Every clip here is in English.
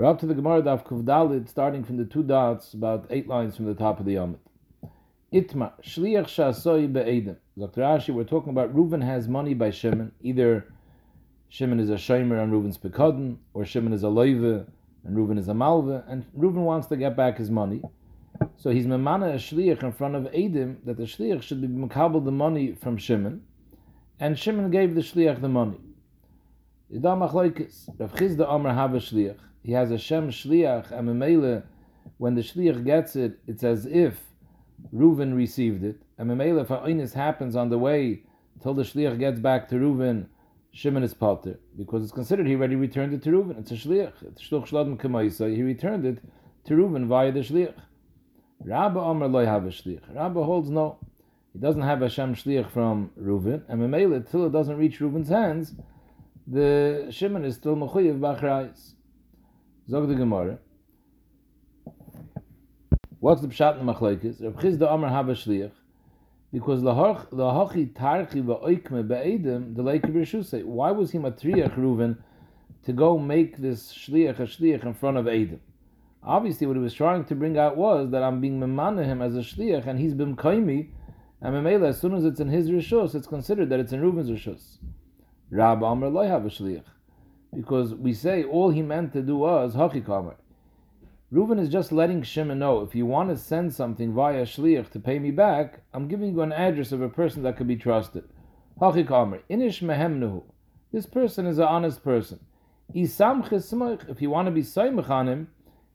We're up to the Gemara Daf Kuf Daled, starting from the two dots, about eight lines from the top of the Yomit. Itma, Shliach Shasoi Be'edim. Dr. Rashi, we're talking about Reuven has money by Shimon. Either Shimon is a Shomer and Reuven's Pekodin, or Shimon is a Loive and Reuven is a Malve, and Reuven wants to get back his money. So he's memana a shliach in front of Edim that the shliach should be makabel the money from Shimon, and Shimon gave the shliach the money. Rav Chizda Amr have a shliach. He has a shem shliach, and memele, when the shliach gets it, it's as if Reuven received it. And memele, if a happens on the way till the shliach gets back to Reuven, Shimon is potter because it's considered he already returned it to Reuven. It's a shliach. It's shluch shlodim kemaisa. He returned it to Reuven via the shliach. Rabba Omer loy have a shliach. Rabba holds no. He doesn't have a Shem shliach from Reuven, and Memele, till it doesn't reach Reuven's hands, the Shimon is still mechuyev b'achrayis. Zog the Gemara. What's the pshat in the machlekes? Rav Chizda Omer have a shliach because lahachi tarchi va'oikme be'edim the lake of Why was he matriach Reuven to go make this shliach a shliach in front of Edim? Obviously, what he was trying to bring out was that I'm being memana him as a shliach, and he's been kaimi, and memela, as soon as it's in his rishus, it's considered that it's in Reuven's rishus. Rab Amr loy have a shliach, because we say all he meant to do was hachikamer. Reuven is just letting Shimon know if you want to send something via shliach to pay me back, I'm giving you an address of a person that could be trusted. Hachik inish mehemnuhu. This person is an honest person. Isam if you want to be saimach on him,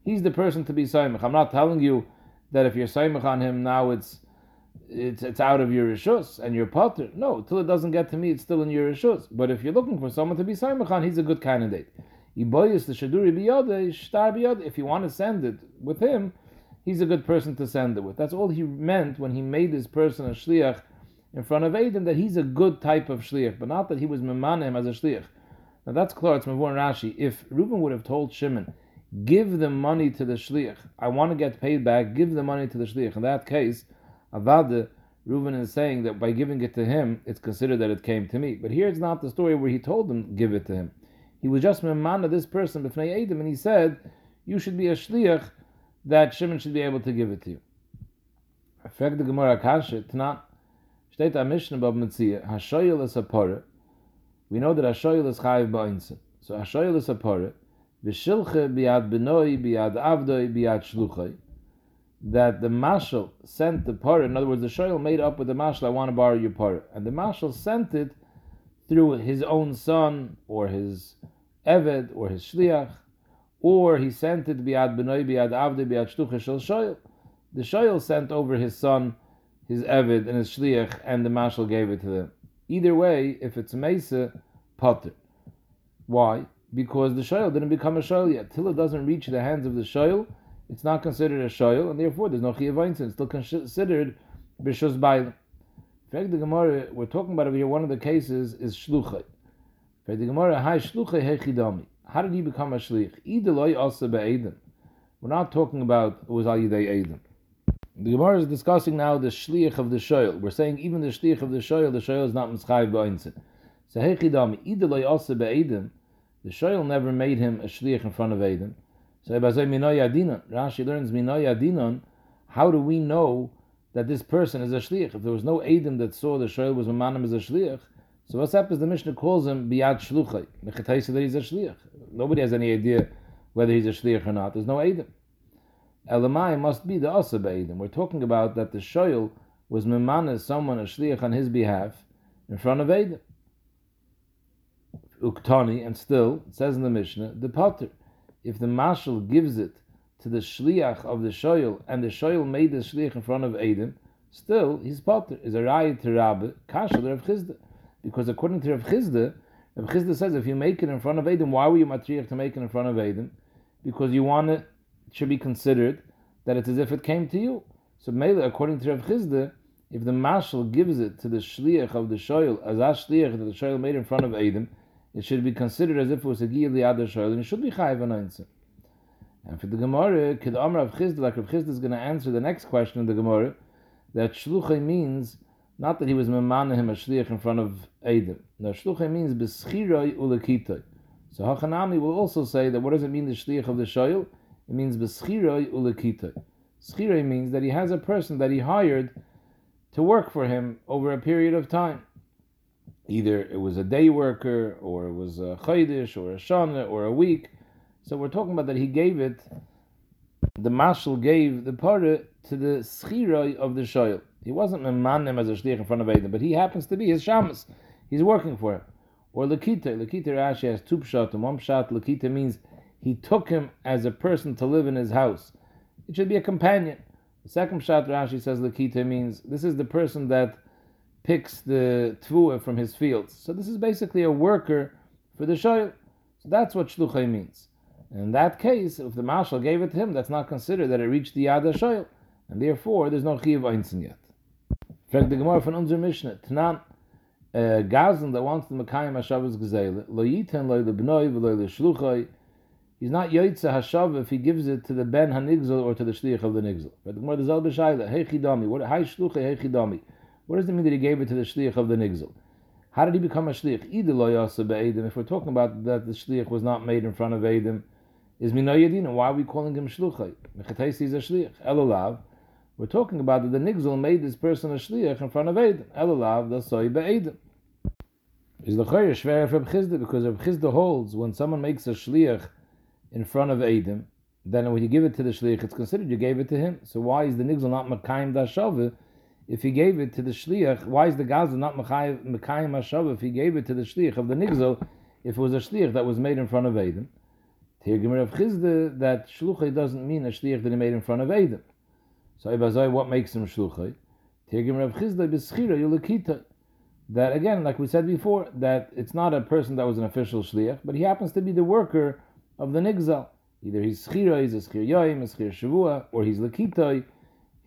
he's the person to be saimach. I'm not telling you that if you're saimach on him now, it's it's it's out of your rishus and your potter. No, till it doesn't get to me, it's still in your rishus. But if you're looking for someone to be saimach on, he's a good candidate. Iboyus the Shaduri biyode, shtar biyode. If you want to send it with him, he's a good person to send it with. That's all he meant when he made this person a shliach in front of Adam, that he's a good type of shliach, but not that he was memanim as a shliach. Now that's clear, it's Mavur Rashi. If Reuben would have told Shimon, give the money to the shliach, I want to get paid back, give the money to the shliach. In that case, Avada, Reuben is saying that by giving it to him, it's considered that it came to me. But here it's not the story where he told him, give it to him. He was just memana this person b'fnei Edom, and he said, "You should be a shliach that Shimon should be able to give it to you." Frag the Gemara Kasha Tnan steht a Mishnah Bava Metzia Hashoyel is a pore. We know that Hashoyel is chayiv ba'insin. So Hashoyel is a pore. V'shilche biad benoi biad avdoi biad shluchai. That the mashal sent the pore. In other words, the shoyel made up with the mashal. I want to borrow your pore, and the mashal sent it through his own son or his Eved or his Shliach, or he sent it biad benoy biad avde biad shtuche shel shoyel. The shoyel sent over his son, his Eved, and his Shliach, and the Mashal gave it to them. Either way, if it's Mesa, potter. Why? Because the shoyel didn't become a shoyel yet. Till it doesn't reach the hands of the shoyel, it's not considered a shoyel, and therefore there's no chiyavainsin. It's still considered b'shus bailim. In fact, the Gemara we're talking about over here, one of the cases is shluchay. The Gemara, hi shluchay hechidami. How did he become a shlich? Ideloi also be'edim. We're not talking about it was al yidei edim. The Gemara is discussing now the shliach of the shoyl. We're saying even the shliach of the shoyl, the shoyl is not mitzchayiv ba'insin. So hechidami ideloi also be'edim. The shoyl never made him a shliach in front of edim. So Ebazay minoy adinon. Rashi learns minoy adinon. How do we know that this person is a shliach? If there was no edim that saw the shoyl was manim as a shliach, so what's happens? The Mishnah calls him biad shluchay. Mechataisa that he's a shliach. Nobody has any idea whether he's a shliach or not. There's no edim. Elamai must be the asa edim. We're talking about that the shoyl was memana someone a shliach on his behalf in front of edim. Uktani, and still it says in the Mishnah the potter. If the mashal gives it to the shliach of the shoyl, and the shoyl made the shliach in front of edim, still his potter. Is a raya to Rabbe, kasha Rav Chizda. Because according to Rav Chizda, Rav Chizda says if you make it in front of Adam, why were you matriach to make it in front of Adam? Because you want it, it should be considered that it's as if it came to you. So Mele, according to Rav Chizda, if the mashal gives it to the shliach of the shoyl, as a shliach that the shoyl made in front of Adam, it should be considered as if it was a giyah liyad shoyl, and it should be chayiv anayinsim. And for the Gemara, Kid Amr of Chizda, like Rav Chizda is going to answer the next question in the Gemara, that shluchay means not that he was memana him a shliach in front of Adam. Now shluchay means beschiroi ulekitoi. So Hachanami will also say that what does it mean the shliach of the shoyl? It means beschiroi ulekita. Schiroi means that he has a person that he hired to work for him over a period of time. Either it was a day worker, or it was a chaydish, or a shana, or a week. So we're talking about that he gave it, the mashal gave the parah to the schiroi of the shoyl. He wasn't memanim as a shliach in front of Adam, but he happens to be his shamas. He's working for him. Or Lakita. Lakita Rashi has two pshat and one pshat. Lakita means he took him as a person to live in his house. It should be a companion. The second pshat Rashi says Lakita means this is the person that picks the tvua from his fields. So this is basically a worker for the shoyl. So that's what shluchay means. In that case, if the marshal gave it to him, that's not considered that it reached the yad shoyl, and therefore there's no chiyav einzin yet. Fragt the Gemara von unserer Mishnah, Tanan, uh, Gazen that wants the Mekayim Hashavas Gezele, lo yiten lo lebnoi v'lo leshluchoi, he's not yoytze Hashav if he gives it to the Ben HaNigzel or to the Shliach of the Nigzel. But the Gemara Zel B'Shayla, hey chidami, what, hi shluchoi, hey chidami. What does it mean that he gave it to the Shliach of the Nigzel? How did he become a Shliach? If we're talking about that the Shliach was not made in front of Edim, is minoyedin, and why are we calling him Shluchoi? Mechatesi is a Shliach. Elolav, we're talking about that the Nigzel made this person a shliach in front of Edim. Elalav the soy be'edim. Is the chayr shver for Bchizda because Chizda holds when someone makes a shliach in front of Edim, then when you give it to the shliach, it's considered you gave it to him. So why is the Nigzel not Mekayim Dashava if he gave it to the shliach? Why is the Gaza not Mekayim Hashava if he gave it to the shliach of the Nigzel if it was a shliach that was made in front of Edim? Tirgim Reb Chizda that shluchay doesn't mean a shliach that he made in front of Edim. So Ibazai, what makes him shluchay? Tirgim Rav Chizda b'schira yulakita. That again, like we said before, that it's not a person that was an official shliach, but he happens to be the worker of the nigzal. Either he's schira, he's a schir yoim, a schir shavua, or he's lakitoi.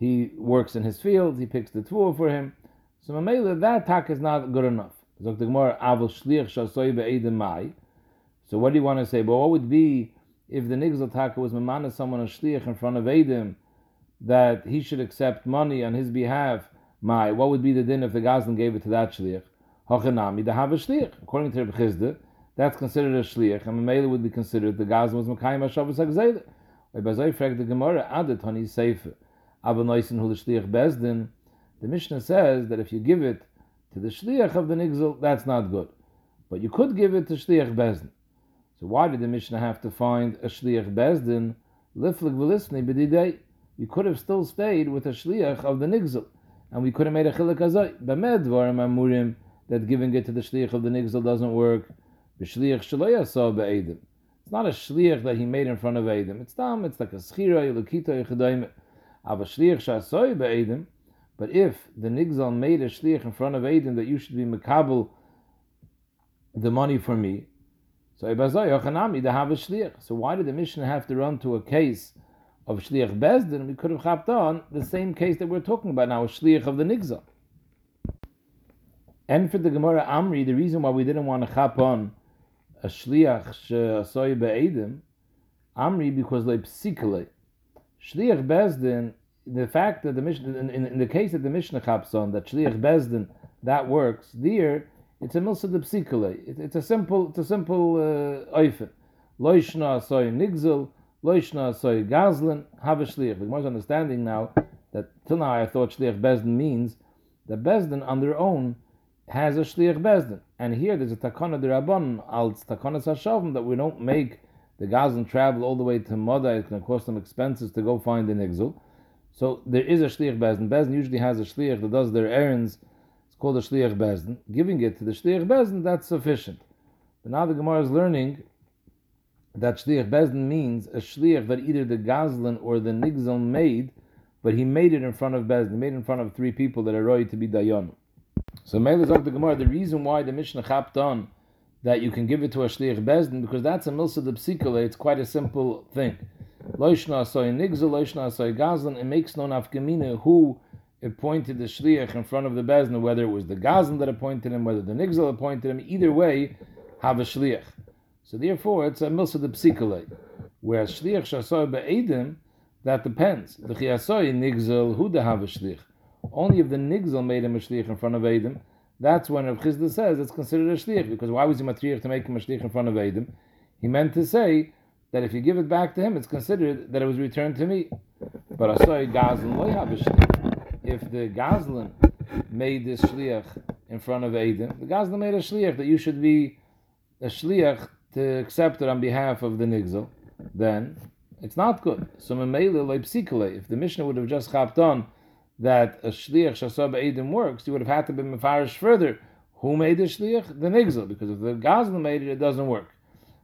He works in his fields, he picks the tvua for him. So Mamela, that tak is not good enough. So what do you want to say? But what would be if the nigzal taka was mamana someone a shliach in front of Edim, that he should accept money on his behalf, my what would be the din if the Gazlan gave it to that shliach? Hachanami to have a shliach. According to Reb Chizda, that's considered a shliach, and Mamela would be considered the Gazlan was Makayim Hashavas Hagzele. By Bazai frag the Gemara added. Abba Noisin Hu Bezdin. The Mishnah says that if you give it to the shliach of the nigzel, that's not good. But you could give it to shliach bezdin. So why did the Mishnah have to find a shliach bezdin? Liflik v'lisni b'didei we could have still stayed with a shliach of the nigzel, and we could have made a chilik azay. B'med dvarim amurim that giving it to the shliach of the nigzel doesn't work. B'shliach shloya saw be'edim. It's not a shliach that he made in front of edim. It's tam. It's like a schira yulukita yichadayim. But if the nigzel made a shliach in front of edim that you should be mekabel the money for me, so. So why did the Mishnah have to run to a case? of Shliach Bezdin, we could have chapped on the same case that we're talking about now, a Shliach of the Nigza. And for the Gemara Amri, the reason why we didn't want to chap on a Shliach Shasoy Be'edim, Amri, because like psikale. Shliach Bezdin, the fact that the Mishnah, in, in, in, the case that the Mishnah chaps on, that Shliach Bezdin, that works, there, it's a milsa de. It, it's a simple, it's a simple uh, oifen. Loishna Asoy Nigzel, Loishna soy gazlin have a shliach. The Gemara's understanding now that till now I thought shliach bezdin means that bezdin on their own has a shliach bezdin, and here there's a takana derabon als takana sashavim that we don't make the gazlin travel all the way to Moda. It's going to cost them expenses to go find the nigzul. So there is a shliach bezdin. Bezdin usually has a shliach that does their errands. It's called a shliach bezdin. Giving it to the shliach bezdin that's sufficient. But now the Gemara is learning that shliach bezdin means a shliach that either the gazlan or the nigzal made, but he made it in front of bezdin, made it in front of three people that are ready to be dayan. So Mele the Gemara, the reason why the Mishnah chapped on that you can give it to a shliach bezdin because that's a milsa de psikale. It's quite a simple thing. Loishna asoy nigzal, loishna asoy gazlan. It makes no nafkamina who appointed the shliach in front of the bezdin, whether it was the gazlan that appointed him, whether the nigzal appointed him. Either way, have a shliach. So therefore, it's a milsa de psikale. Whereas shliach shasoy be'edim, that depends. The chiyasoy nigzel hu have a shlich. Only if the nigzel made him a shlich in front of edim, that's when Rav Chizda says it's considered a shlich. Because why was he matriach to make him a shlich in front of edim? He meant to say that if you give it back to him, it's considered that it was returned to me. But Gazlan lo a shliach. If the Gazlan made this shliach in front of Aiden, the Gazlan made a shliach that you should be a shliach to accept it on behalf of the Nigzel, then it's not good. So if the Mishnah would have just hopped on that a shliach shasab Aiden works, you would have had to be mefarish further. Who made the shliach? The Nigzel, because if the Gazlan made it, it doesn't work.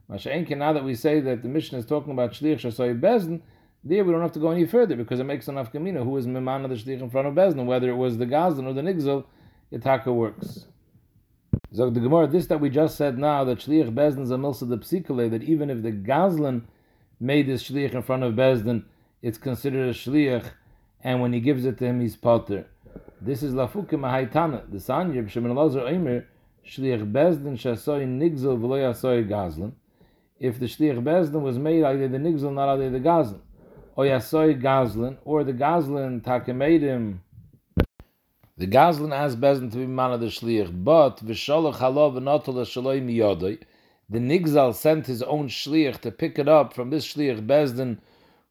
Now that we say that the Mishnah is talking about shliach shasab Bezdin, there we don't have to go any further because it makes enough kamina who is miman of the shliach in front of Bezdin, whether it was the Gazlan or the Nigzel, Itaka works. So the Gemara, this that we just said now, that Shliach Bezdin is a milsa de psikale, that even if the Gazlan made this Shliach in front of Bezdin, it's considered a Shliach, and when he gives it to him, he's potter. This is Lafuke Mahaitana, the Sanya, B'Shemin Lazar Eimer, Shliach Bezdin shasoy Nigzel v'lo yasoy Gazlan. If the Shliach Bezdin was made either the Nigzel, not of the Gazlan, or yasoy Gazlan, or the Gazlan take the Gazlan asked Bezdin to be man of the Shliach, but v'sholach halav v'notol shaloi miyodoi. The Nigzal sent his own Shliach to pick it up from this Shliach Bezdin,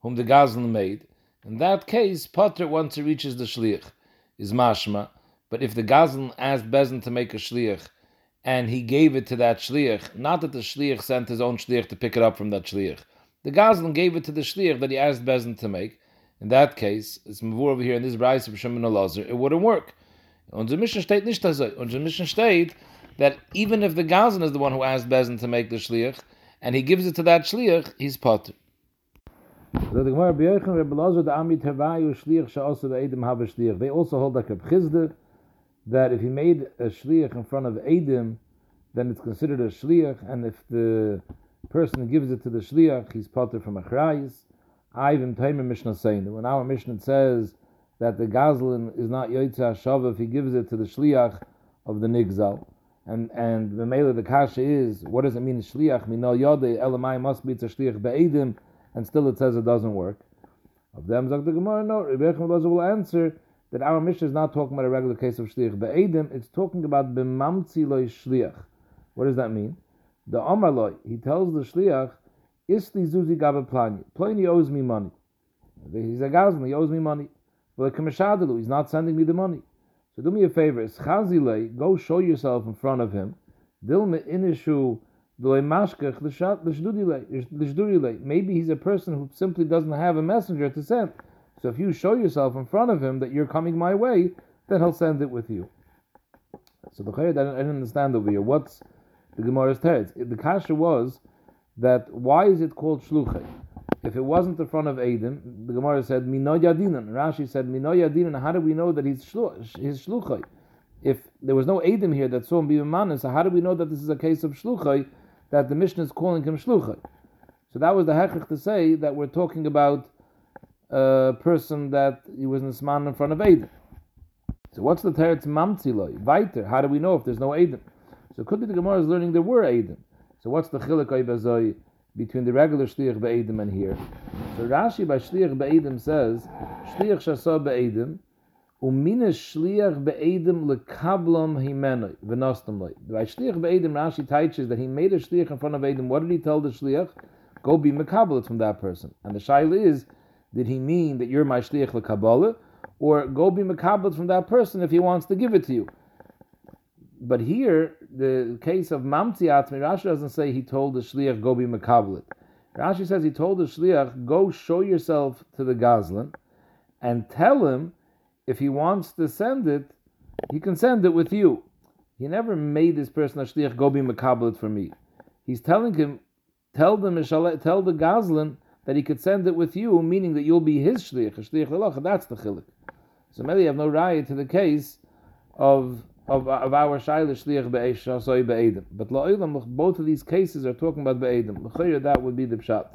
whom the Gazlan made. In that case, Potter once he reaches the Shliach is mashma. But if the Gazlan asked Bezdin to make a Shliach, and he gave it to that Shliach, not that the Shliach sent his own Shliach to pick it up from that Shliach. The Gazlan gave it to the Shliach that he asked Bezdin to make. In that case, it's mavur over here in this Bryce of Shimon Elazar, it wouldn't work. Unser Mission steht nicht so. Unser Mission steht that even if the Gazan is the one who asked Bezin to make the shliach, and he gives it to that shliach, he's potter. So the Gemara B'Yoichan Rebbe Lazar the Ami Tevayu shliach she'osu ve'edim have a shliach. They also hold like a Chizde that if he made a shliach in front of Edim, then it's considered a shliach, and if the person gives it to the shliach, he's potter from a chrayis. Ivan Taimer Mishnah saying when our Mishnah says that the Gazlin is not Yoitza Shava if he gives it to the Shliach of the Nigzal. And and the Mela the Kasha is what does it mean Shliach? Mino Yode Elamai must be to Shliach Be'edim, and still it says it doesn't work. Of them Zak the Gemara, no, Rebbe will answer that our Mishnah is not talking about a regular case of Shliach Be'edim, it's talking about B'mamtzi Loi Shliach. What does that mean? The Omar Loi, he tells the Shliach, Isli Zuzi Gaba Plani. Plani owes me money. He's a Gazlan, he owes me money. But Kamashadalu, he's not sending me the money. So do me a favor, Schazile, go show yourself in front of him. Dilme inishu Maybe he's a person who simply doesn't have a messenger to send. So if you show yourself in front of him that you're coming my way, then he'll send it with you. So the I didn't understand over here. What's the Gemara's teretz? The kasha was that why is it called shluchay? If it wasn't in front of Adim, the Gemara said Mino Yadinan. Rashi said Mino Yadinan. How do we know that he's shlu- his shluchay? If there was no Adim here that saw him be a so how do we know that this is a case of shluchay? That the Mishnah is calling him shluchay. So that was the hechich to say that we're talking about a person that he was in Isman in front of Adim. So what's the teretz mamtziloi? Weiter. How do we know if there's no Adim? So could be the Gemara is learning there were Adim. So what's the chiluk bezoi? between the regular shliach be'edim and here. So Rashi by shliach be'edim says shliach shasa be'edim umina shliach be'edim lekablam himenu v'nostam loy. By shliach be'edim Rashi teaches that he made a shliach in front of Edim. What did he tell the shliach? Go be mekabel from that person. And the shaila is, did he mean that you're my shliach lekabbalah, or go be mekabel from that person if he wants to give it to you? But here, the case of Mamti Atmi, Rashi doesn't say he told the Shliach, go be Makablit. Rashi says he told the Shliach, go show yourself to the Gazlan and tell him if he wants to send it, he can send it with you. He never made this person a Shliach, go be Makablit for me. He's telling him, tell them, tell the Gazlan that he could send it with you, meaning that you'll be his Shliach, Shliach That's the Chilik. So maybe you have no riot to the case of of, of our Shaila Shliach Be'esh Shasoi Be'edim. But La'olam, both of these cases are talking about Be'edim. L'chayr, that would be the Pshat.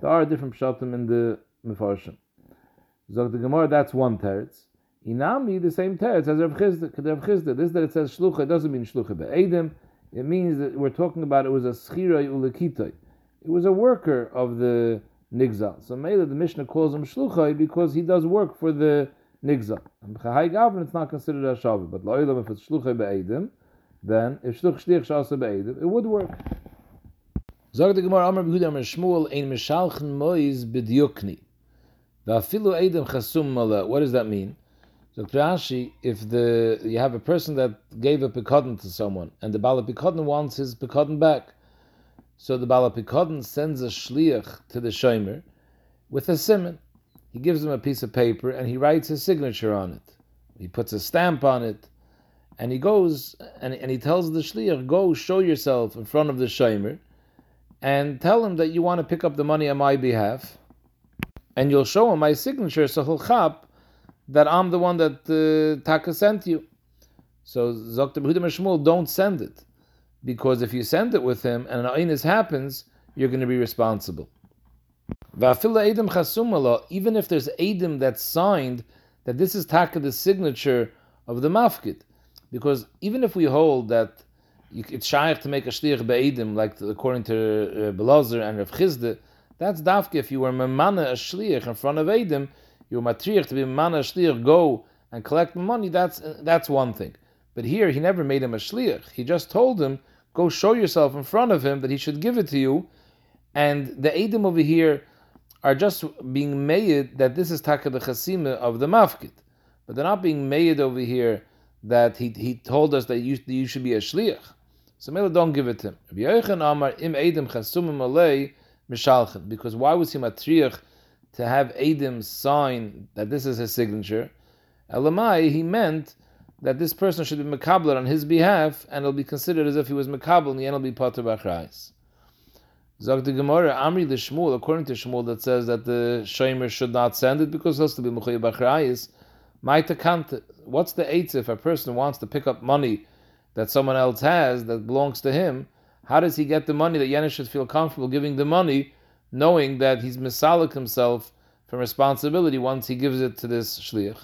There are different Pshatim in the Mefarshim. Zog the Gemara, that's one teretz. Inami, the same teretz as Rav Chisda, this that it says Shlucha, doesn't mean Shlucha Be'edim. It means that we're talking about it was a Schiroi Ulekitoi. It was a worker of the Nigzal. So maybe the Mishnah calls him Shluchai because he does work for the nigza. And b'chai gavin, it's not considered a shavu. But lo'ilam, if it's shluchai be'edim, then if shluch shlich shasa be'edim, it would work. Zog the Gemara Amar Behuda Amar Shmuel ein mishalchen mois b'diukni. What does that mean? So Rashi, if the you have a person that gave a pekodin to someone, and the Bala pekodin wants his pekodin back, so the Bala pekodin sends a shliach to the shomer with a simon. He gives him a piece of paper and he writes his signature on it. He puts a stamp on it, and he goes and, and he tells the shliach, "Go show yourself in front of the shomer." and tell him that you want to pick up the money on my behalf, and you'll show him my signature, so he'll chap that I'm the one that uh, Taka sent you. So Zokta Behudim Shmuel, don't send it, because if you send it with him and an ainus happens, you're going to be responsible. Even if there's Adim that's signed that this is Taka the signature of the mafkid, because even if we hold that it's shaykh to make a shliach be'edim, like according to uh, and Rav Chizde, that's dafke. If you were memana a shliach in front of edim, you were matriach to be memana a shliach, go and collect the money. That's uh, that's one thing. But here he never made him a shliach. He just told him, go show yourself in front of him that he should give it to you. And the edim over here are just being made that this is taka the chasima of the mafkit, but they're not being made over here that he, he told us that you, you should be a shliach. So Mela don't give it to him. Amar im chasumim Because why was he matriach to have Edim sign that this is his signature? Elamai, he meant that this person should be makabler on his behalf, and it'll be considered as if he was makabel, and the end will be pater b'achrais. Zog the Gemara, Amri the Shmuel, according to Shmuel, that says that the Shomer should not send it because it has to be Mechoy Bachrayis. What's the eight if a person wants to pick up money that someone else has that belongs to him, how does he get the money that Yenis should feel comfortable giving the money, knowing that he's misalik himself from responsibility once he gives it to this shliach?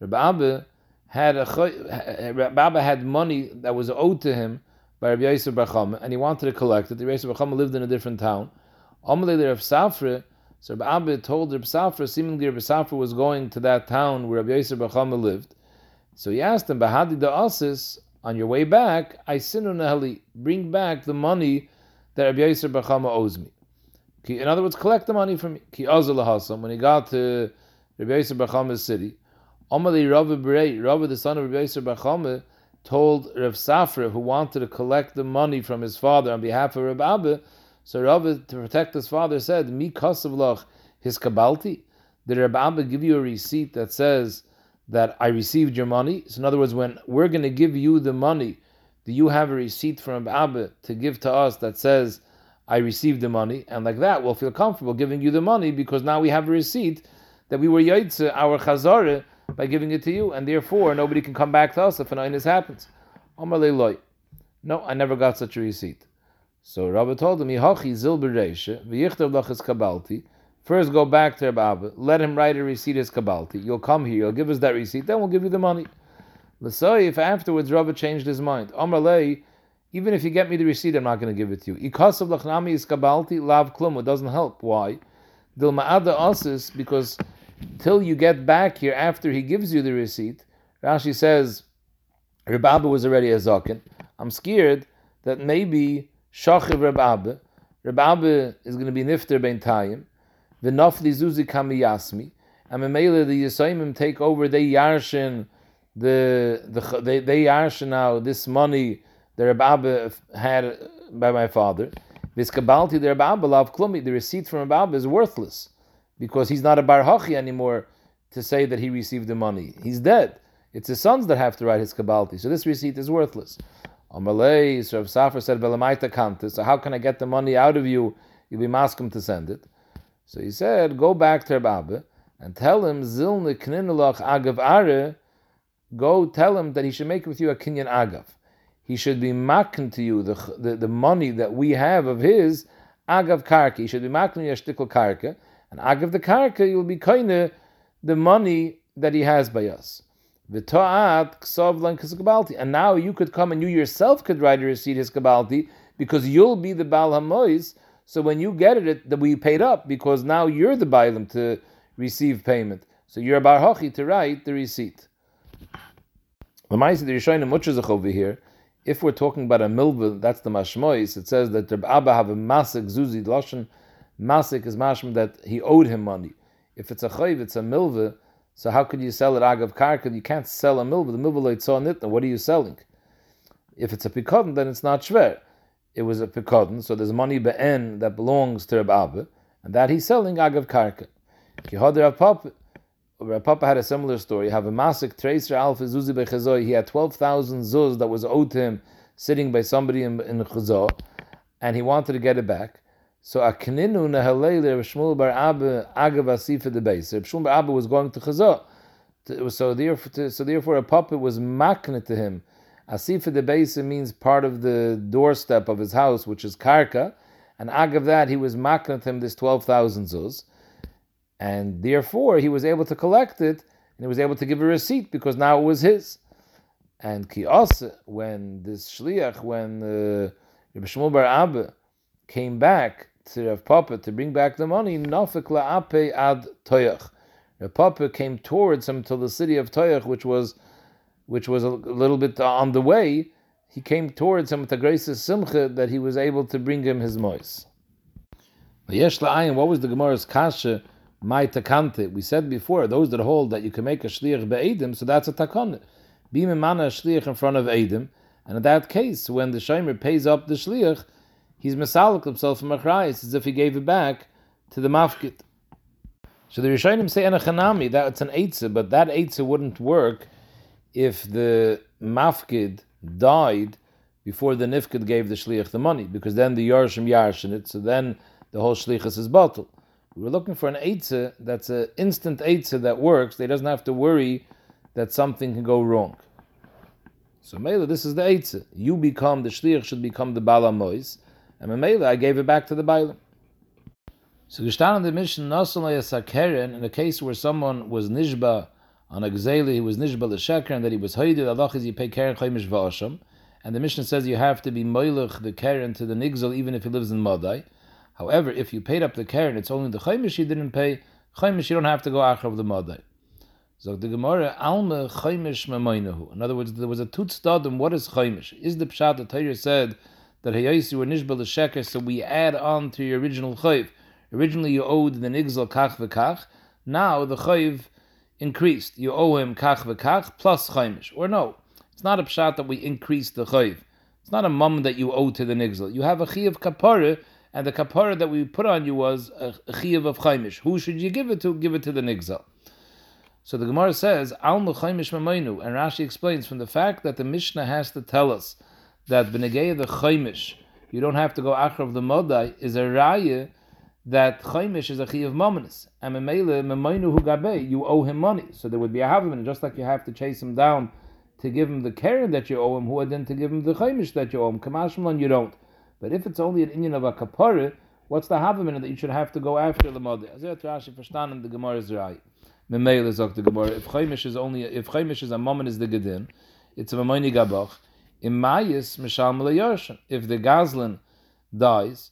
Rabbi had a Rabbi had money that was owed to him by Rabbi Yosef Bar and he wanted to collect it. Rabbi Yosef Bar lived in a different town. Amalei Safra so Rabbi Abba told Rabbi Safra, seemingly Rabbi Safra was going to that town where Rabbi Yosef Bachama lived. So he asked him, Bahadi da Asis, on your way back, I sinu nahali, bring back the money that Rabbi Yosef Bachama owes me. In other words, collect the money from me. When he got to Rabbi Yosef Bachama's city, Amali Rabbi Berei, Rabbi the son of Rabbi Yosef Bachama, told Rav Safra, who wanted to collect the money from his father on behalf of Rabbi Abba, so Rav, to protect his father, said, "Mi kasavlach his kabalti." Did Rabbi Abba give you a receipt that says that I received your money? So in other words, when we're going to give you the money, do you have a receipt from Abba to give to us that says I received the money? And like that, we'll feel comfortable giving you the money because now we have a receipt that we were yaitze our chazare by giving it to you, and therefore nobody can come back to us if an inus happens. No, I never got such a receipt. So Rabbi told him, Yihachi zil bereisha, v'yichtav kabalti. First go back to Rabbi, let him write a receipt as kabalti. You'll come here, you'll give us that receipt, then we'll give you the money. L'soi, if afterwards Rabbi changed his mind, Amar lei, even if you get me the receipt, I'm not going to give it to you. Ikasav lachnami is kabalti, lav klum, it doesn't help. Why? Dil ma'ada asis, because till you get back here after he gives you the receipt, Rashi says, Rabbi was already a zaken. I'm scared that maybe Shachiv Reb Abba. Reb Abba is going to be nifter ben tayim. V'nafli zuzi kami yasmi. And Memela, the Yisayimim take over, they yarshin, the, the, they, they yarshin now this money that Reb Abba had by my father. Vizkabalti the Reb Abba lav klumi, the receipt from Reb Abba is worthless because he's not a bar hachi anymore to say that he received the money. He's dead. It's his sons that have to write his kabalti. So this receipt is worthless. Amalei, Rav Safra said, so how can I get the money out of you? You'll be maskim to send it. So he said, go back to Rabbi and tell him, Zilne kninulach agav are, go tell him that he should make with you a kinyan agav. He should be makin to you the, the, the, money that we have of his agav karka. He should be makin you a shtikl karka. And agav the karka, you'll be kind the money that he has by us. And now you could come and you yourself could write a receipt his kabalti because you'll be the Baal Hamois. So when you get it, that we paid up because now you're the Bailam to receive payment. So you're a Bar Hachi to write the receipt. The Maisa the Rishonim Muchazach over here if we're talking about a milva, that's the mashmois. It says that Reb Abba have a masik zuzi lashon. Masik is mashma that he owed him money. If it's a chayv, it's a milva. So how could you sell it agav karka? You can't sell a milva. The milva loit saw nitna. What are you selling? If it's a pikodin, then it's not shver. It was a pikodin, so there's money be'en that belongs to Reb Abba, and that he's selling agav karka. Rav Papa had a similar story. Have a masik tracer alpha zuzi bechazoi. He had twelve thousand zuz that was owed to him, sitting by somebody in, in and he wanted to get it back. So akninu nehalele Rav Shmuel bar Abba agav asifa the base. Rav Shmuel bar Abba was going to chazor. So therefore, so therefore, a puppet was maknet to him. Asifa the base means part of the doorstep of his house, which is karka, and agav that he was maknet him this twelve thousand zuz and therefore he was able to collect it and he was able to give a receipt because now it was his. And kios when this shliach when uh, Shmuel Bar Abba came back to Rav Papa to bring back the money, nafik la'ape ad toyach. Rav Papa came towards him to the city of Toyach, which was which was a little bit on the way. He came towards him with the grace of simcha that he was able to bring him his mois. What was the Gemara's kasha? my takante. We said before, those that hold that you can make a shliach be'edim, so that's a takon. Be mana a shliach in front of edim, and in that case, when the shomer pays up the shliach, he's mesalik himself from achrayis, as if he gave it back to the mafkit. So the Rishonim say that it's an eitzah, but that eitzah wouldn't work if the mafkid died before the nifkid gave the shliach the money, because then the yarshim yarshin it, so then the whole shlichus is. We were looking for an eitzah that's an instant eitzah that works. They doesn't have to worry that something can go wrong. So Mela, this is the eitzah. You become the shliach should become the bala mois, and Mela, I gave it back to the bailam. So gestan the mission nasalay sakeren in a case where someone was nishba on a gzeli, he was nishba l'sheker, and that he was haidid, Allah is you pay keren chaimish v'asham, and the mission says you have to be moilach the keren to the nigzel even if he lives in Madai. However, if you paid up the keren, it's only the chaimish you didn't pay. Chaimish you don't have to go after the madai. So the Gemara alma chaimish memoinahu. In other words, there was a tut stadim. What is chaimish? Is the pshat the Torah said that hayais you were nishbal sheker, so we add on to your original chayv. Originally you owed the nigzel kach v'kach. Now the chayv increased. You owe him kach v'kach plus chaimish. Or no, it's not a pshat that we increase the chayv. It's not a mum that you owe to the nigzel. You have a chiyuv kapara and the kapara that we put on you was a, chiyav of chaimish. Who should you give it to? Give it to the nigzal. So the Gemara says, Al chaimish mamaynu, and Rashi explains from the fact that the Mishnah has to tell us that b'negei the chaimish, you don't have to go achar of the modai, is a raya that chaimish is a chiyav mamanis, and memele gabe, you owe him money. So there would be a havim, just like you have to chase him down to give him the keren that you owe him, who had then to give him the chaimish that you owe him. Kamashmalon, you don't. But if it's only an Indian of a kapara, what's the havamina that you should have to go after the mother? As Rashi verstanden the Gemara is right. Memele sagt the Gemara. If chaimish is only if chaimish is a moment is the gedin, it's a mamoni gabach. In mayis mishal. If the gazlan dies,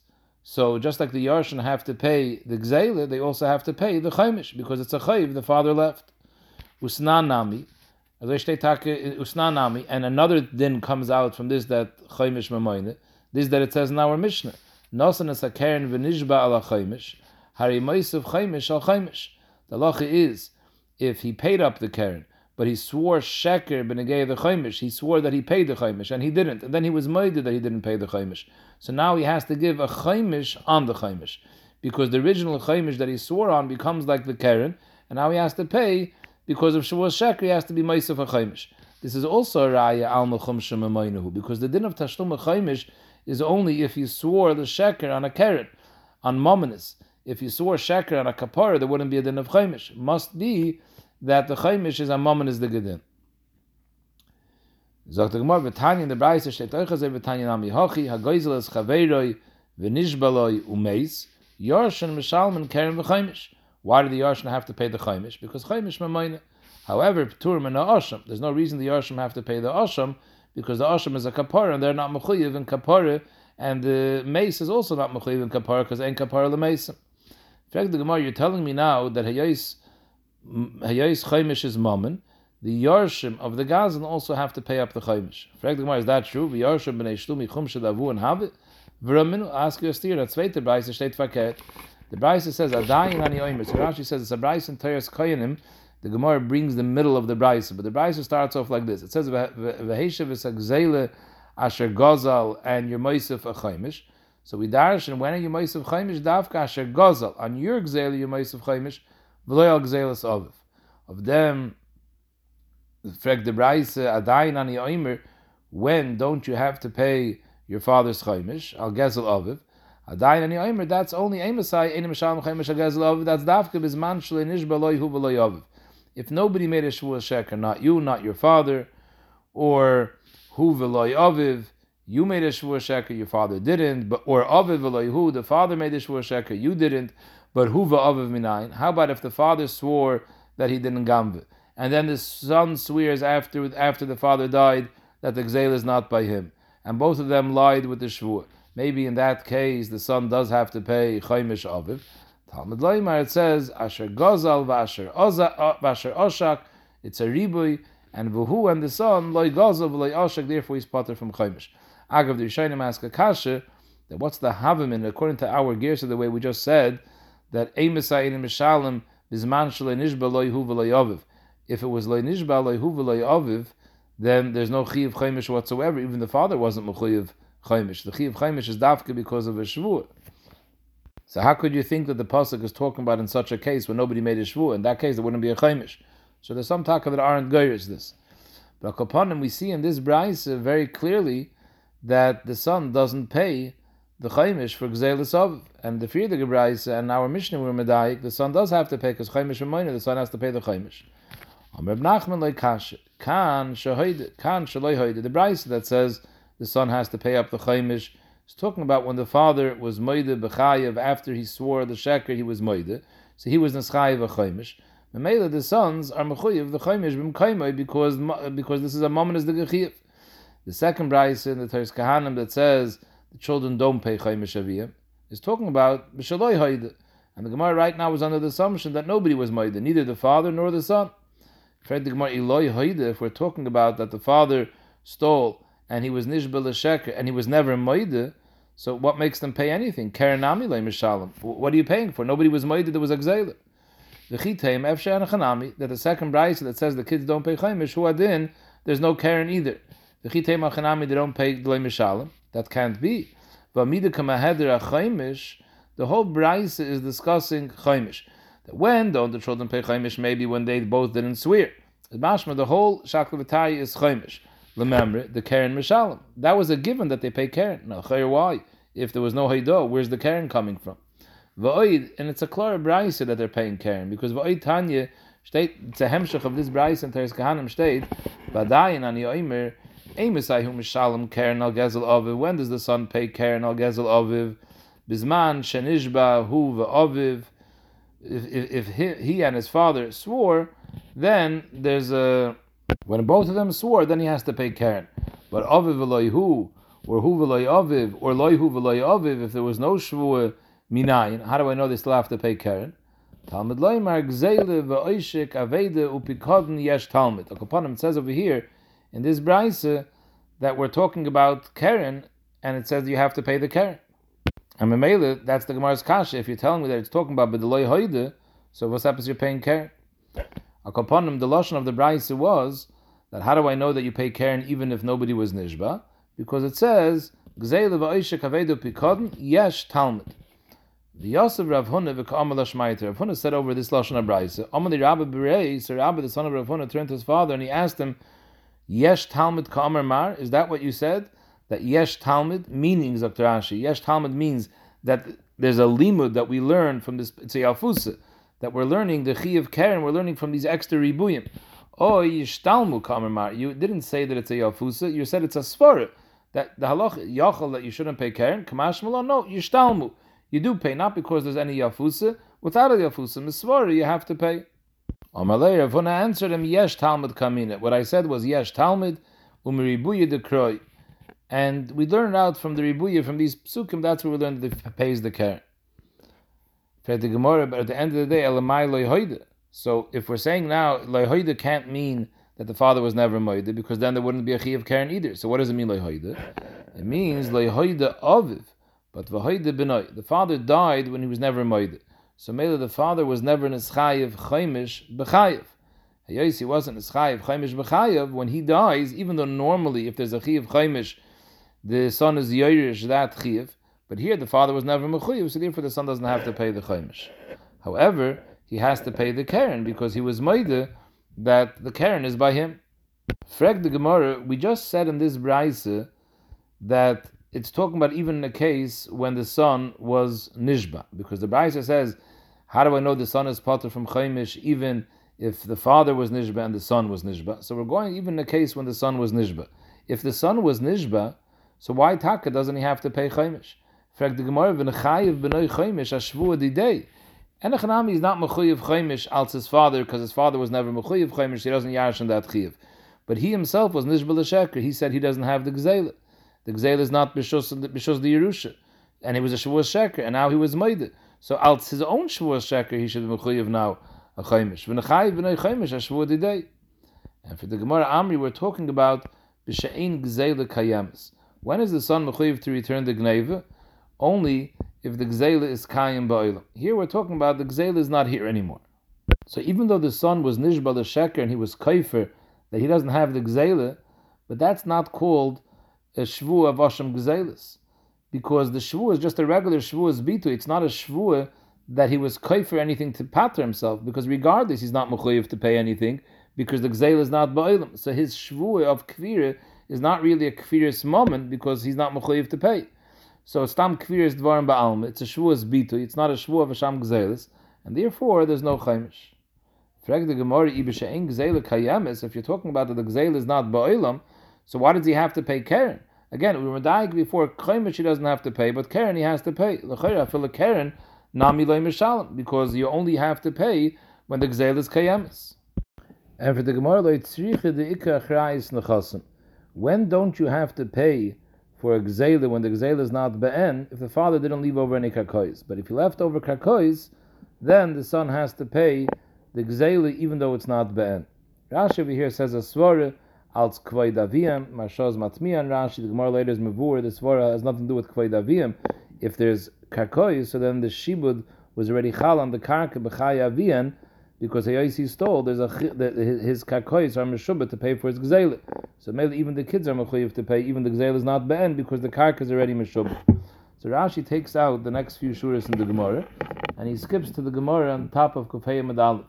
so just like the yarshin have to pay the gzela, they also have to pay the chaimish because it's a chayiv the father left. Usnan nami. Usnan and another din comes out from this that chaimish mamoine this that it says in our Mishnah. Nosan a hakeren v'nishba ala chaimish. Hari ma'isiv chaimish al chaimish. The lacha is, if he paid up the keren, but he swore sheker b'negei the chaimish, he swore that he paid the chaimish, and he didn't, and then he was moided that he didn't pay the chaimish. So now he has to give a chaimish on the chaimish, because the original chaimish that he swore on becomes like the keren, and now he has to pay because of Shavuot Sheker, he has to be Maisif chaimish. This is also a raya al mechum shemamaynahu, because the din of Tashlum a chaimish is only if you swore the sheker on a keren, on mominus. If you swore sheker on a kapara, there wouldn't be a din of chaimish. Must be that the chaimish is a mominus the gedin. Sagt der Gemara, V'tanya in the Braise steht euch also V'tanya nami hochi, ha-goizel es chaveiroi, v'nishbaloi umeis, yorshan mishalman keren v'chaimish. Why did the yorshan have to pay the chaimish? Because chaimish mamayne. However, Pturim and Asham, there's no reason the Asham have to pay the Asham because the Asham is a kapara and they're not mechuyev in kapara, and the mace is also not mechuyev in kapara because ain't kapara the mace. In fact, the Gemara, you're telling me now that hayais hayais chaimish is mammon. the Yarshim of the Gazan also have to pay up the Chaimish. Frag the Gemara, is that true? The Yarshim b'nei Shlumi chum shadavu and have it? V'raminu, ask your steer, that zweite Breise steht verkehrt. The Breise says, Adayin ani oimer. So Rashi says, it's a Breise in Teres Koyanim. The Gemara brings the middle of the Breise, but the Breise starts off like this. It says, V'heisha v'sagzele asher gozal and your moisef a Chaimish. So we darshan, when are you moisef Chaimish? Davka asher gozal. On your gzele, you moisef Chaimish. V'lo al gzeles aviv. Of them, Freg de Braise, Adayin ani oimer, when don't you have to pay your father's chaimish, al gezel aviv, Adayin ani oimer, that's only emasai, enim shalom chaimish al gezel aviv, that's dafka bizman shle nishba loy hu v'loy. If nobody made a shvuah sheker, not you, not your father, or hu v'loy aviv, you made a shvuah sheker, your father didn't, but or aviv v'loy hu, the father made a shvuah sheker, you didn't, but hu v'aviv minayin. How about if the father swore that he didn't gamve? and then the son swears after after the father died that the gzeil is not by him, and both of them lied with the shvur. Maybe in that case the son does have to pay chaimish aviv. Talmud Loimar it says asher gozal v'asher v'asher uh, oshak. It's a ribui and v'hu and the son loy gozal v'loy oshak. Therefore he's potter from chaimish. Agav the ask a kasha that what's the havamin according to our gears of the way we just said that emisai in mishalim bizman shalei nishba loy hu v'loy aviv if it was nishba leihu aviv, then there's no chiv chaimish whatsoever. Even the father wasn't mechuyev chaimish. The chiv chaimish is dafka because of a shvur. So how could you think that the pasuk is talking about in such a case when nobody made a shvur? In that case, there wouldn't be a chaimish. So there's some talk that aren't goyers this. But upon him, we see in this brayse very clearly that the son doesn't pay the chaimish for gzelis of, and the fear the brayse and our mishnah were medayik. The son does have to pay because chaimish and the son has to pay the chaimish. Amr Nachman like kash kan shahoid kan shaloy The Brisa that says the son has to pay up the chaimish is talking about when the father was moide b'chayev after he swore the sheker he was moide, so he was neschayev a chaimish. Memela the sons are mechuyev the chaimish b'mkaymay because because this is a moment as the gechiyev. The second Brisa in the Teres Kahanim that says the children don't pay chaimish aviyim is talking about b'shaloy hoide. And the Gemara right now is under the assumption that nobody was moide, neither the father nor the son. If we're talking about that the father stole and he was nishbel sheker and he was never moide, so what makes them pay anything? Karanami mishalim. What are you paying for? Nobody was moide. There was exile. The chiteim efshe anachanami that the second brayse that says the kids don't pay chaimish who. There's no karen either. The chiteim achanami they don't pay loy mishalim. That can't be. The whole brayse is discussing chaimish that when don't the children pay chaimish? Maybe when they both didn't swear. Mashma, the whole shakla is chaimish. Remember the karen mishalim. That was a given that they pay karen. Now, why? If there was no haydo, where's the karen coming from? And it's a clear brayse that they're paying karen because va'oid tanya it's a hemshach of this brayse and Teres Kahanim state emisayhu mishalim karen al gezel aviv. When does the son pay karen al gezel aviv? Bisman shenishba hu va'aviv if, if, he, he and his father swore, then there's a when both of them swore, then he has to pay Karen. But aviv hu or hu aviv or loyhu aviv, if there was no shvua minayin, how do I know they still have to pay Karen? Talmud loymar gzeile v'oishik aveda upikodn yesh talmud. Upon it says over here in this brayse uh, that we're talking about Karen, and it says you have to pay the Karen. And Memele, that's the Gemara's kasha. If you're telling me that it's talking about B'deloi Hoide, so what's happens you're paying care? Akoponim, the Lashon of the Braise was that how do I know that you pay Karen even if nobody was Nishba? Because it says, yesh Talmud. The Yosef Rav Huna v'ka'amal Shmaiter. Rav Huna said over this Lashon of Braise, Amali Rabbi Berei, so Rabbi the son of Rav Huna turned to his father and he asked him, Yesh Talmud ka'amar mar, is that what you said? that Yesh Talmud, meaning Dr. Rashi, Yesh Talmud means that there's a limud that we learn from this it's a Alfusa, that we're learning the Chi of Karen, we're learning from these extra ribuyim. Oh, Yishtalmu Kamermar. You didn't say that it's a Yalfusa, you said it's a Svara. That the halach yachal that you shouldn't pay Karen, Kamash Malon, no, Yishtalmu. You do pay, not because there's any Yafusa. Without a Yafusa, Misvara, you have to pay. Amalei Ravuna answered him, Yesh Talmud Kamina. What I said was Yesh Talmud, Umiribuya de Kroy. And we learn out from the Ribuya, from these psukim, that's where we learn that pays the care. But at the end of the day, Elamai loyhoide. So if we're saying now loyhoide can't mean that the father was never moide, because then there wouldn't be a chi of Karen either. So what does it mean loyhoide? It means loyhoide aviv, but v'hoide benoy. The father died when he was never moide. So maybe the father was never chayiv chaimish b'chayiv. He wasn't his chayiv chaimish b'chayiv when he dies, even though normally if there's a chayiv chaimish, the son is yoirish that chayiv. But here the father was never mechuyev, so therefore the son doesn't have to pay the chaimish. However, he has to pay the karen because he was moide that the karen is by him. Frag the Gemara, we just said in this brayse that it's talking about even in a case when the son was nishba, because the brayse says, how do I know the son is potter from chaimish even if the father was nishba and the son was nishba? So we're going even in a case when the son was nishba. If the son was nishba, so why taka doesn't he have to pay chaimish? In fact, the Gemara, v'nechayiv b'noi chaimish ashvu adidei. Enochanami is not mechuyev chaimish als his father because his father was never mechuyev chaimish. He doesn't yash on that chiyev. But he himself was nishbal sheker. He said he doesn't have the gzela. The gzela is not b'shus the Yerusha, and he was a shavuos sheker, and now he was made. So als his own shavuos sheker, he should be mechuyev now a chaimish. V'nechayiv b'noi chaimish ashvu adidei. And for the Gemara Amri, we're talking about b'she'ein gzela kayamis. When is the son mechuyev to return the gneva? Only if the gzela is kayim ba'ilam. Here we're talking about the gzela is not here anymore. So even though the son was nishba the sheker and he was kaifer, that he doesn't have the gzela, but that's not called a shvu of Hashem gzelis. Because the shvu is just a regular shvu as bitu. It's not a shvu that he was kaifer anything to patter himself, because regardless he's not mechuyev to pay anything, because the gzela is not ba'ilam. So his shvu of kvira is not really a kviris moment because he's not mechuyev to pay. So stam kviris dvarim ba'alm. It's a shvuas bitu. It's not a shvu of Hasham gzelis, and therefore there's no chaimish. If you're talking about that the gzela is not ba'ilam, so why does he have to pay keren? Again, we were dying before chaimish he doesn't have to pay, but Karen he has to pay. L'chayra fil keren nami mishalim because you only have to pay when the gzela is kayamis. And for the Gemara, the when don't you have to pay for a gzela when the gzela is not be'en if the father didn't leave over any karkois? But if he left over karkois, then the son has to pay the gzela even though it's not be'en. Rashi over here says a svara als kvay daviyam, marshaz matmiyan Rashi, the Gemara later is mavur, this svara has nothing to do with kvay daviyam. If there's karkois, so then the shibud was already chal on the karka b'chay aviyan, because Hayisi stole, there's a his kakois are meshubah to pay for his gzela. So maybe even the kids are mechuyev to pay, even the gzela is not ben because the karka is already meshubah. So Rashi takes out the next few shuras in the Gemara, and he skips to the Gemara on top of Kufay Medalef.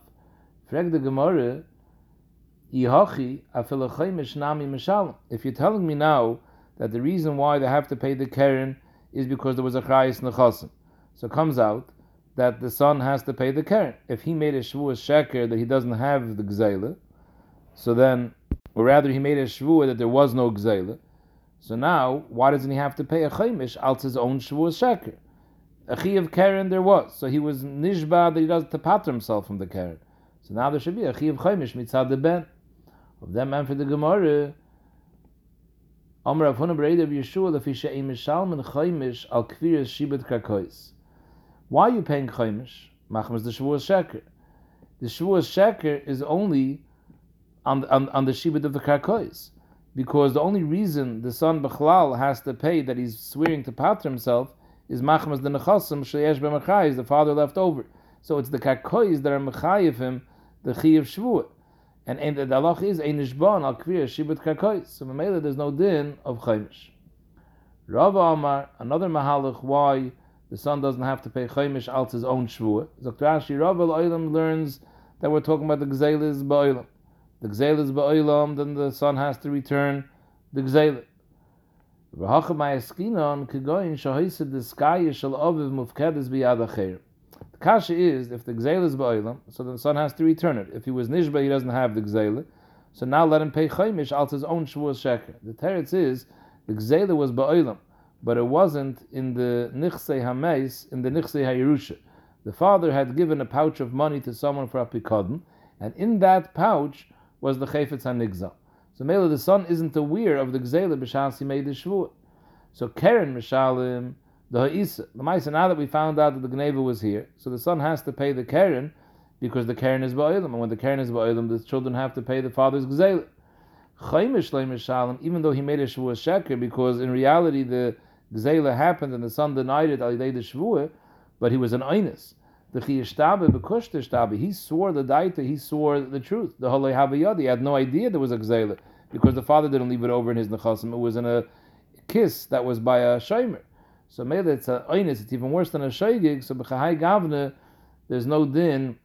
Frag the Gemara. If you're telling me now that the reason why they have to pay the keren is because there was a chayis nechasim, so it comes out that the son has to pay the keren. If he made a shvuah sheker that he doesn't have the gzela, so then, or rather, he made a shvuah that there was no gzela. So now, why doesn't he have to pay a chaimish out his own shvuah sheker? A chi of keren there was, so he was nishba that he does to patter himself from the keren. So now there should be a chi of chaimish mitzad the ben. Of them and for the gemara. Amr Rav Huna brei d'Rav Yehoshua lefi she'im mishalman chaimish al kviris shibet karkois. Why are you paying chaimish? Machmas the Shavuos Sheker. The Shavuos Sheker is only on the, on, on the shibud of the karkois. Because the only reason the son Bechlal has to pay that he's swearing to patra himself is machmas the nechasim sheyesh b'machayis, the father left over. So it's the karkois that are mechayiv him the chi of shvuah. And, and the halach is a nishban al kvir shibud karkois. So Mamela there's no din of chaimish. Rava Amar, another mahalach why the son doesn't have to pay chaimish out his own shvuah. Dr. Ashi Ravel Oilam learns that we're talking about the gzelis ba'olam. The gzelis ba'olam, then the son has to return the gzelit. The kasha is if the gzeil is ba'olam, so the son has to return it. If he was nishba, he doesn't have the gzeil. So now let him pay chaimish out his own shvuah sheker. The teretz is the gzeil was ba'olam but it wasn't in the Nichse Hameis, in the Nichse Hayerusha. The father had given a pouch of money to someone for a pikadon, and in that pouch was the Chayfetz HaNigza. So Mela, the son isn't aware of the Gzela b'shas he made the Shvuah. So Karen Mishalim, the Ha'isa, the Maisa, now that we found out that the Gneva was here, so the son has to pay the Karen, because the Karen is Ba'ilim, and when the Karen is Ba'ilim, the children have to pay the father's Gzela. Chaimish Shalom, even though he made a Shavua Sheker, because in reality the Gzela happened and the son denied it, Alidei the Shavua, but he was an Einis. The Chiyashtabe, Bekushter Shtabe, he swore the Daita, he swore the truth. The Halei Havayad, he had no idea there was a Gzela, because the father didn't leave it over in his Nechasim, it was in a kiss that was by a Shaimer. So maybe it's a Einis, it's even worse than a Shaygig, so Bechahai Gavne, there's no din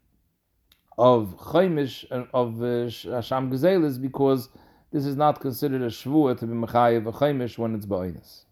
of Chaimish, of uh, Hasham Gezelis, because this is not considered a Shvuah to be Mechayev a Chaimish when it's Ba'inis.